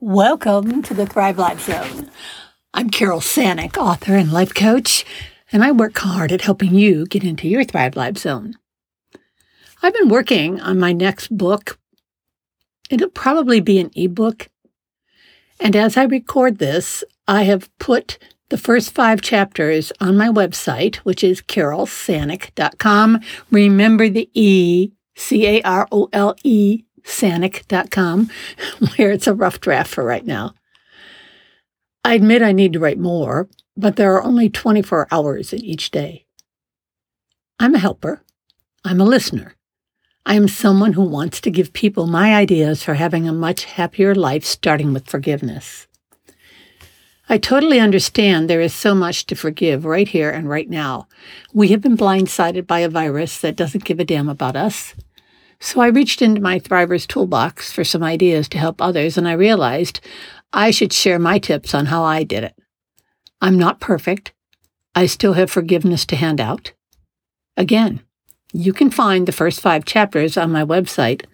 Welcome to the Thrive Life Zone. I'm Carole Sanick, author and life coach, and I work hard at helping you get into your Thrive Life Zone. I've been working on my next book. It'll probably be an ebook. And as I record this, I have put the first five chapters on my website, which is carolesanick.com. Remember the E, C A R O L E sanick.com, where it's a rough draft for right now. I admit I need to write more, but there are only 24 hours in each day. I'm a helper. I'm a listener. I am someone who wants to give people my ideas for having a much happier life, starting with forgiveness. I totally understand there is so much to forgive right here and right now. We have been blindsided by a virus that doesn't give a damn about us. So I reached into my Thrivers toolbox for some ideas to help others, and I realized I should share my tips on how I did it. I'm not perfect. I still have forgiveness to hand out. Again, you can find the first five chapters on my website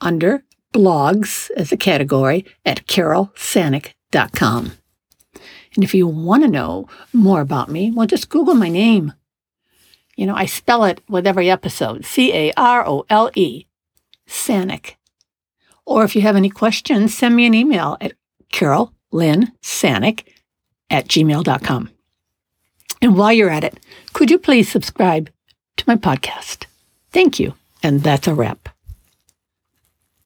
under blogs as a category at carolesanick.com. And if you want to know more about me, well, just Google my name, you know, I spell it with every episode C A R O L E, Sanick. Or if you have any questions, send me an email at Carole Lynn Sanick at gmail.com. And while you're at it, could you please subscribe to my podcast? Thank you. And that's a wrap.